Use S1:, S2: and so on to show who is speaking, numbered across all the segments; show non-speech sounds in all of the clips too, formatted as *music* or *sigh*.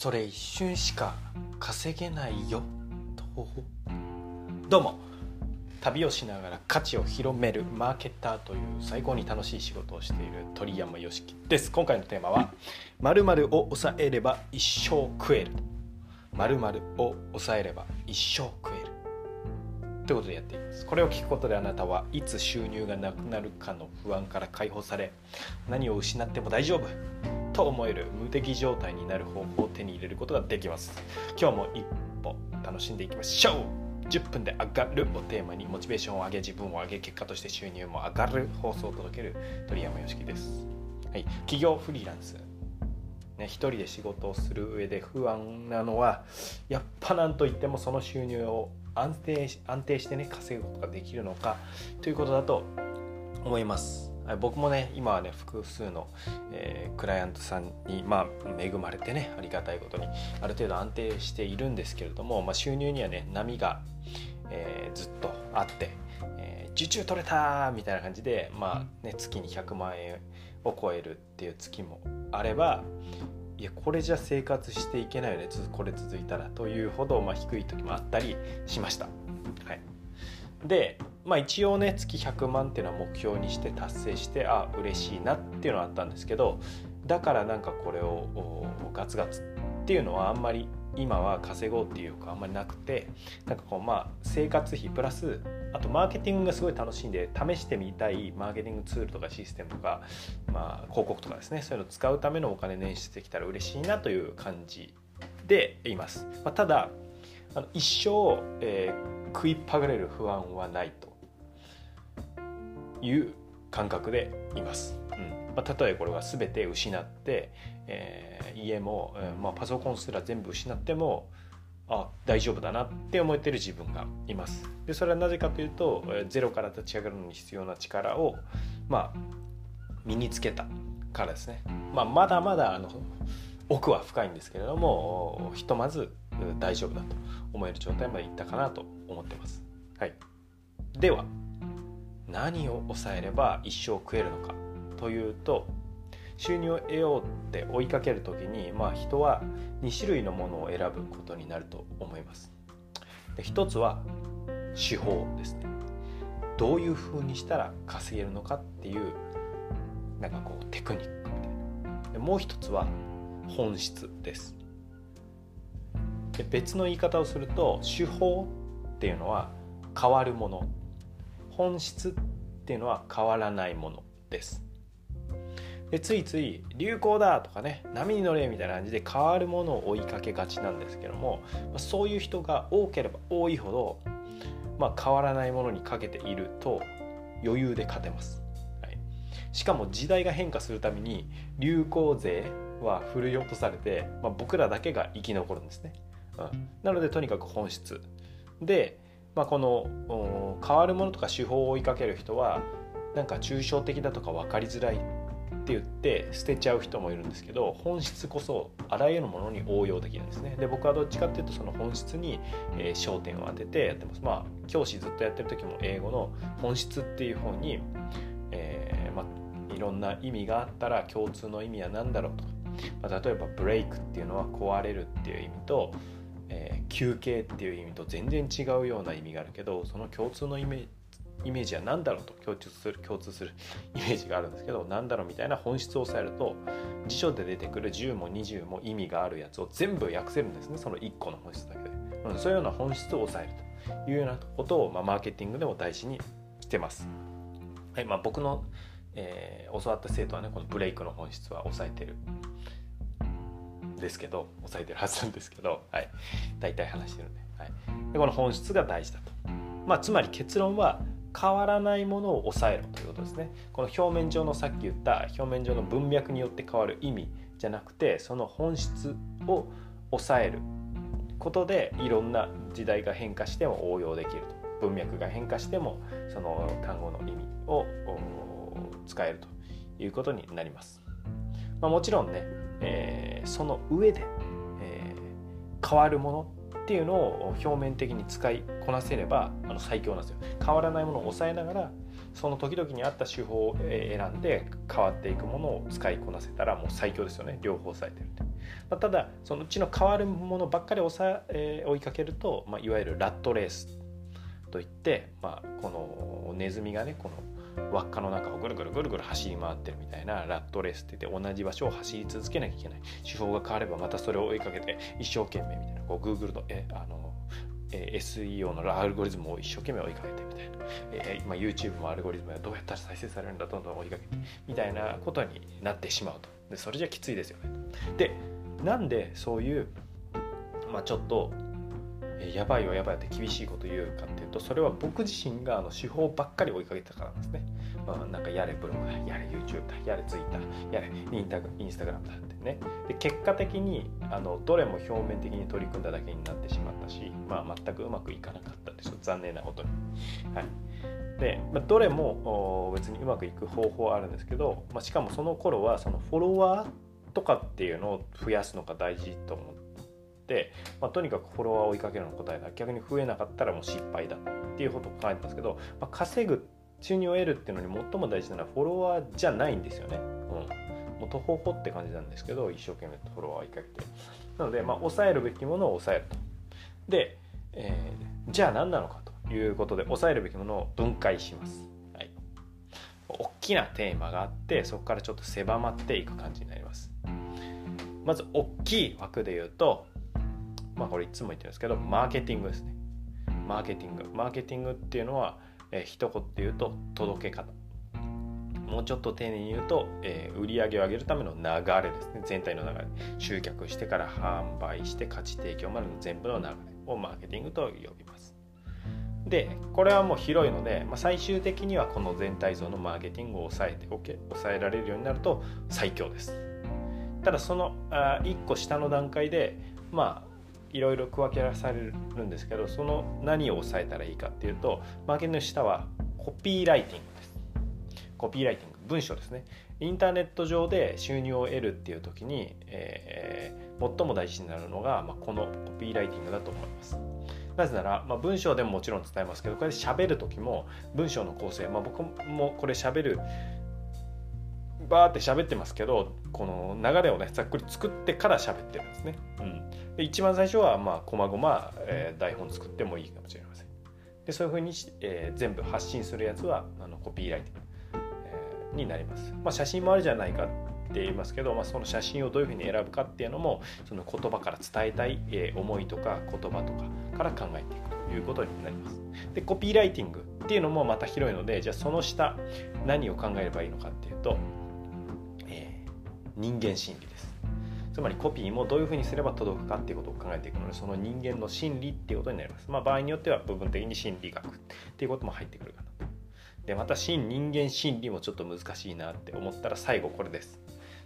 S1: それ一瞬しか稼げないよ。とどうも。旅をしながら価値を広めるマーケッターという最高に楽しい仕事をしている鳥山よしきです。今回のテーマは〇〇を抑えれば一生食える。〇〇を抑えれば一生食える。ということでやっていきます。これを聞くことであなたはいつ収入がなくなるかの不安から解放され何を失っても大丈夫。と思える無敵状態になる方法を手に入れることができます。今日も一歩楽しんでいきましょう。10分で上がるをテーマにモチベーションを上げ自分を上げ結果として収入も上がる放送を届ける鳥山よしきです、はい、企業フリーランス。ね、一人で仕事をする上で不安なのはやっぱなんといってもその収入を安定安定してね稼ぐことができるのかということだと思います。僕もね今はね複数の、えー、クライアントさんに、まあ、恵まれてねありがたいことにある程度安定しているんですけれども、まあ、収入にはね波が、えー、ずっとあって、えー、受注取れたみたいな感じで、まあね、月に100万円を超えるっていう月もあればいやこれじゃ生活していけないよねこれ続いたらというほど、まあ、低い時もあったりしました。で、まあ、一応ね月100万っていうのは目標にして達成してあ嬉しいなっていうのはあったんですけどだからなんかこれをガツガツっていうのはあんまり今は稼ごうっていうかあんまりなくてなんかこうまあ生活費プラスあとマーケティングがすごい楽しいんで試してみたいマーケティングツールとかシステムとか、まあ、広告とかですねそういうのを使うためのお金捻出できたら嬉しいなという感じでいます、まあ、ただあの一生、えー、食いっぱがれる不安はないという感覚でいます、うん。まあ、例えこれが全て失って、えー、家も、えーまあ、パソコンすら全部失ってもあ大丈夫だなって思えてる自分がいます。でそれはなぜかというとゼロから立ち上がるのに必要な力をまあ身につけたからですね、まあ、まだまだあの奥は深いんですけれどもひとまず大丈夫だと思える状態までいったかなと思ってます、はい、では何を抑えれば一生食えるのかというと収入を得ようって追いかける時に、まあ、人は2種類のものを選ぶことになると思います。で一つは手法ですね。どういう風にしたら稼げるのかっていうなんかこうテクニックみたいな。でもう一つは本質です。で別の言い方をすると手法っていうのは変わるもの。本質っていうのは変わらないものです。でついつい流行だとかね波に乗れみたいな感じで変わるものを追いかけがちなんですけども、そういう人が多ければ多いほど、まあ、変わらないものにかけていると余裕で勝てます、はい、しかも時代が変化するために流行税は振るい落とされて、まあ、僕らだけが生き残るんですね、うん、なのでとにかく本質。で、まあ、この変わるものとか手法を追いかける人はなんか抽象的だとか分かりづらいって言って捨てちゃう人もいるんですけど本質こそあらゆるものに応用できるんですね。で僕はどっちかっていうとその本質に、えー、焦点を当ててやってますまあ教師ずっとやってる時も英語の本質っていう方に、えー、まあ、いろんな意味があったら共通の意味は何だろうと、まあ、例えばブレイクっていうのは壊れるっていう意味と、休憩っていう意味と全然違うような意味があるけどその共通のイメージイメージは何だろうと共通する共通する *laughs* イメージがあるんですけど何だろうみたいな本質を抑えると辞書で出てくる10も20も意味があるやつを全部訳せるんですね。その1個の本質だけで、うん、そういうような本質を抑えるというようなことを、まあ、マーケティングでも大事にしてます、はいまあ、僕の、えー、教わった生徒はねこのブレイクの本質は抑えてる。ですけど抑えてるはずなんですけど、はい、大体話してるんで,、はい、でこの本質が大事だと、まあ、つまり結論は変わらないものを抑えろということですね。この表面上のさっき言った表面上の文脈によって変わる意味じゃなくてその本質を抑える。ことでいろんな時代が変化しても応用できると。文脈が変化してもその単語の意味を使えるということになります、まあ、もちろんね、えー、その上で、えー、変わるものっていうのを表面的に使いこなせればあの最強なんですよ。変わらないものを抑えながらその時々に合った手法を選んで変わっていくものを使いこなせたらもう最強ですよね。両方抑えてるって。ま、ただそのうちの変わるものばっかり追さ、え、追いかけると、まあ、いわゆるラットレースといって、まあ、このネズミがねこの輪っかの中をぐるぐるぐるぐる走り回ってるみたいなラットレースって言って同じ場所を走り続けなきゃいけない。手法が変わればまたそれを追いかけて一生懸命みたいな。こう Google のえあのえ SEO のアルゴリズムを一生懸命追いかけてみたいな、えー、ま、YouTube もアルゴリズムがどうやったら再生されるんだどんどん追いかけてみたいなことになってしまうと。でそれじゃきついですよね。でなんでそういう、まあ、ちょっとやばいよやばいって厳しいこと言うかっていうとそれは僕自身があの手法ばっかり追いかけてたからなんですね、まあ、なんかやれブログだやれ YouTube だやれ Twitter やれインタインスタグラムだってね。で結果的にあのどれも表面的に取り組んだだけになってしまったし、まあ、全くうまくいかなかったんですよ。残念なことに。はい。で、まあ、どれも別にうまくいく方法はあるんですけど、まあ、しかもその頃はそのフォロワーとかっていうのを増やすのが大事と思って、まあ、とにかくフォロワーを追いかけるの答えだ逆に増えなかったらもう失敗だっていうことを考えてますけど、まあ、稼ぐ収入を得るっていうのに最も大事なのはフォロワーじゃないんですよね。うん、もう途方法って感じなんですけど一生懸命フォロワーを追いかけて。なのでまあ抑えるべきものを抑えると。で、えー、じゃあ何なのかということで抑えるべきものを分解します、はい、大きなテーマがあってそこからちょっと狭まっていく感じになります。まず大きい枠で言うとまあこれいつも言ってるんですけどマーケティングですね。マーケティング。マーケティングっていうのは、えー、一言で言うと届け方。もうちょっと丁寧に言うと、えー、売り上げを上げるための流れですね。全体の流れ。集客してから販売して価値提供までの全部の流れ。をマーケティングと呼びます。でこれはもう広いので、まあ、最終的にはこの全体像のマーケティングを抑えておけ抑えられるようになると最強です。ただそのあ1個下の段階でまあいろいろ区分けされるんですけどその何を抑えたらいいかっていうとマーケティングの下はコピーライティングです。コピーライティング文章ですね。インターネット上で収入を得るっていう時に、えー、最も大事になるのが、まあ、このコピーライティングだと思います。なぜなら、まあ、文章でももちろん伝えますけどこれ喋る時も文章の構成、まあ、僕もこれ喋るバーって喋ってますけどこの流れをねざっくり作ってから喋ってるんですね。うん、で一番最初はまあこまごま、えー、台本作ってもいいかもしれません。でそういうふうに、えー、全部発信するやつはあのコピーライティング、えー、になります。まあ、写真もあるじゃないかって言いますけど、まあ、その写真をどういうふうに選ぶかっていうのもその言葉から伝えたい、えー、思いとか言葉とかから考えていくということになります。でコピーライティングっていうのもまた広いのでじゃあその下何を考えればいいのかっていうと人間心理です。つまりコピーもどういうふうにすれば届くかっていうことを考えていくのでその人間の心理っていうことになります、まあ、場合によっては部分的に心理学っていうことも入ってくるかな。とでまた真人間心理もちょっと難しいなって思ったら最後これです。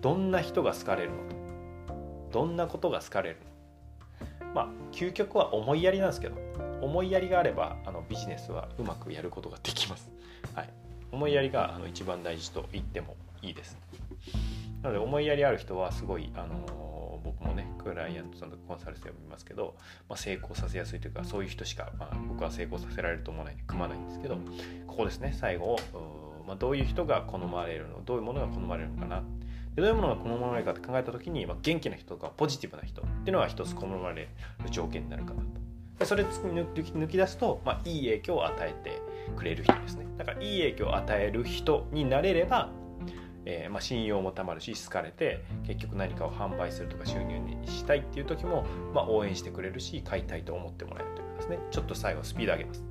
S1: どんな人が好かれるのと。どんなことが好かれるの。まあ究極は思いやりなんですけど思いやりがあればあのビジネスはうまくやることができます、はい、思いやりがあの一番大事と言ってもいいです。なので思いやりある人はすごい、あの僕もねクライアントさんとコンサル生を見ますけど、まあ、成功させやすいというかそういう人しか、まあ、僕は成功させられると思わないんで組まないんですけどここですね最後、まあ、どういう人が好まれるのどういうものが好まれるのかなでどういうものが好まれるかって考えた時に、まあ、元気な人とかポジティブな人っていうのは一つ好まれる条件になるかなと。でそれ抜き出すと、まあ、いい影響を与えてくれる人ですねだからいい影響を与える人になれればえー、まあ、信用もたまるし好かれて結局何かを販売するとか収入にしたいっていう時も、まあ、応援してくれるし買いたいと思ってもらえるということですね。ちょっと最後スピード上げます。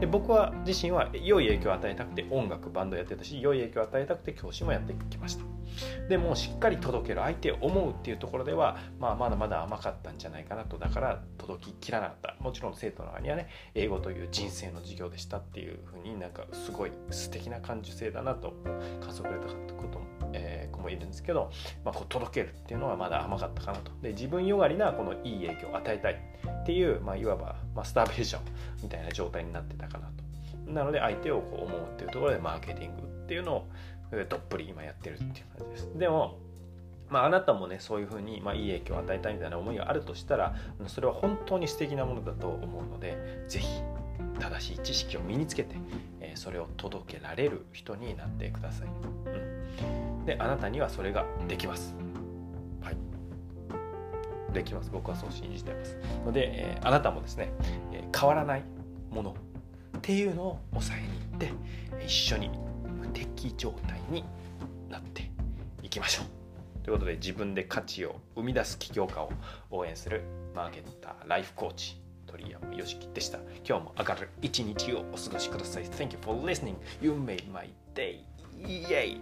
S1: で僕は自身は良い影響を与えたくて音楽バンドやってたし良い影響を与えたくて教師もやってきました。でもしっかり届ける相手を思うっていうところでは、まあ、まだまだ甘かったんじゃないかなと。だから届ききらなかった。もちろん生徒の中にはね英語という人生の授業でしたっていうふうになんかすごい素敵な感受性だなと感想くれたこともえー、子もいるんですけど、まあ、こう届けるっていうのはまだ甘かったかなと。で自分よがりなこのいい影響を与えたい。っていう、まあ、いわばマスターベーションみたいな状態になってたかなとなので相手をこう思うっていうところでマーケティングっていうのをどっぷり今やってるっていう感じですでもまあ、あなたもねそういうふうに、まあ、いい影響を与えたいみたいな思いがあるとしたらそれは本当に素敵なものだと思うので是非正しい知識を身につけて、え、それを届けられる人になってください。うんであなたにはそれができます。できます。僕はそう信じてます。ので、えー、あなたもですね、え、変わらないものっていうのを抑えに行って一緒に無敵状態になっていきましょう。ということで自分で価値を生み出す起業家を応援するマーケッターライフコーチ鳥山よしきでした。今日も明るい一日をお過ごしください。Thank you for listening. You made my day. Yay!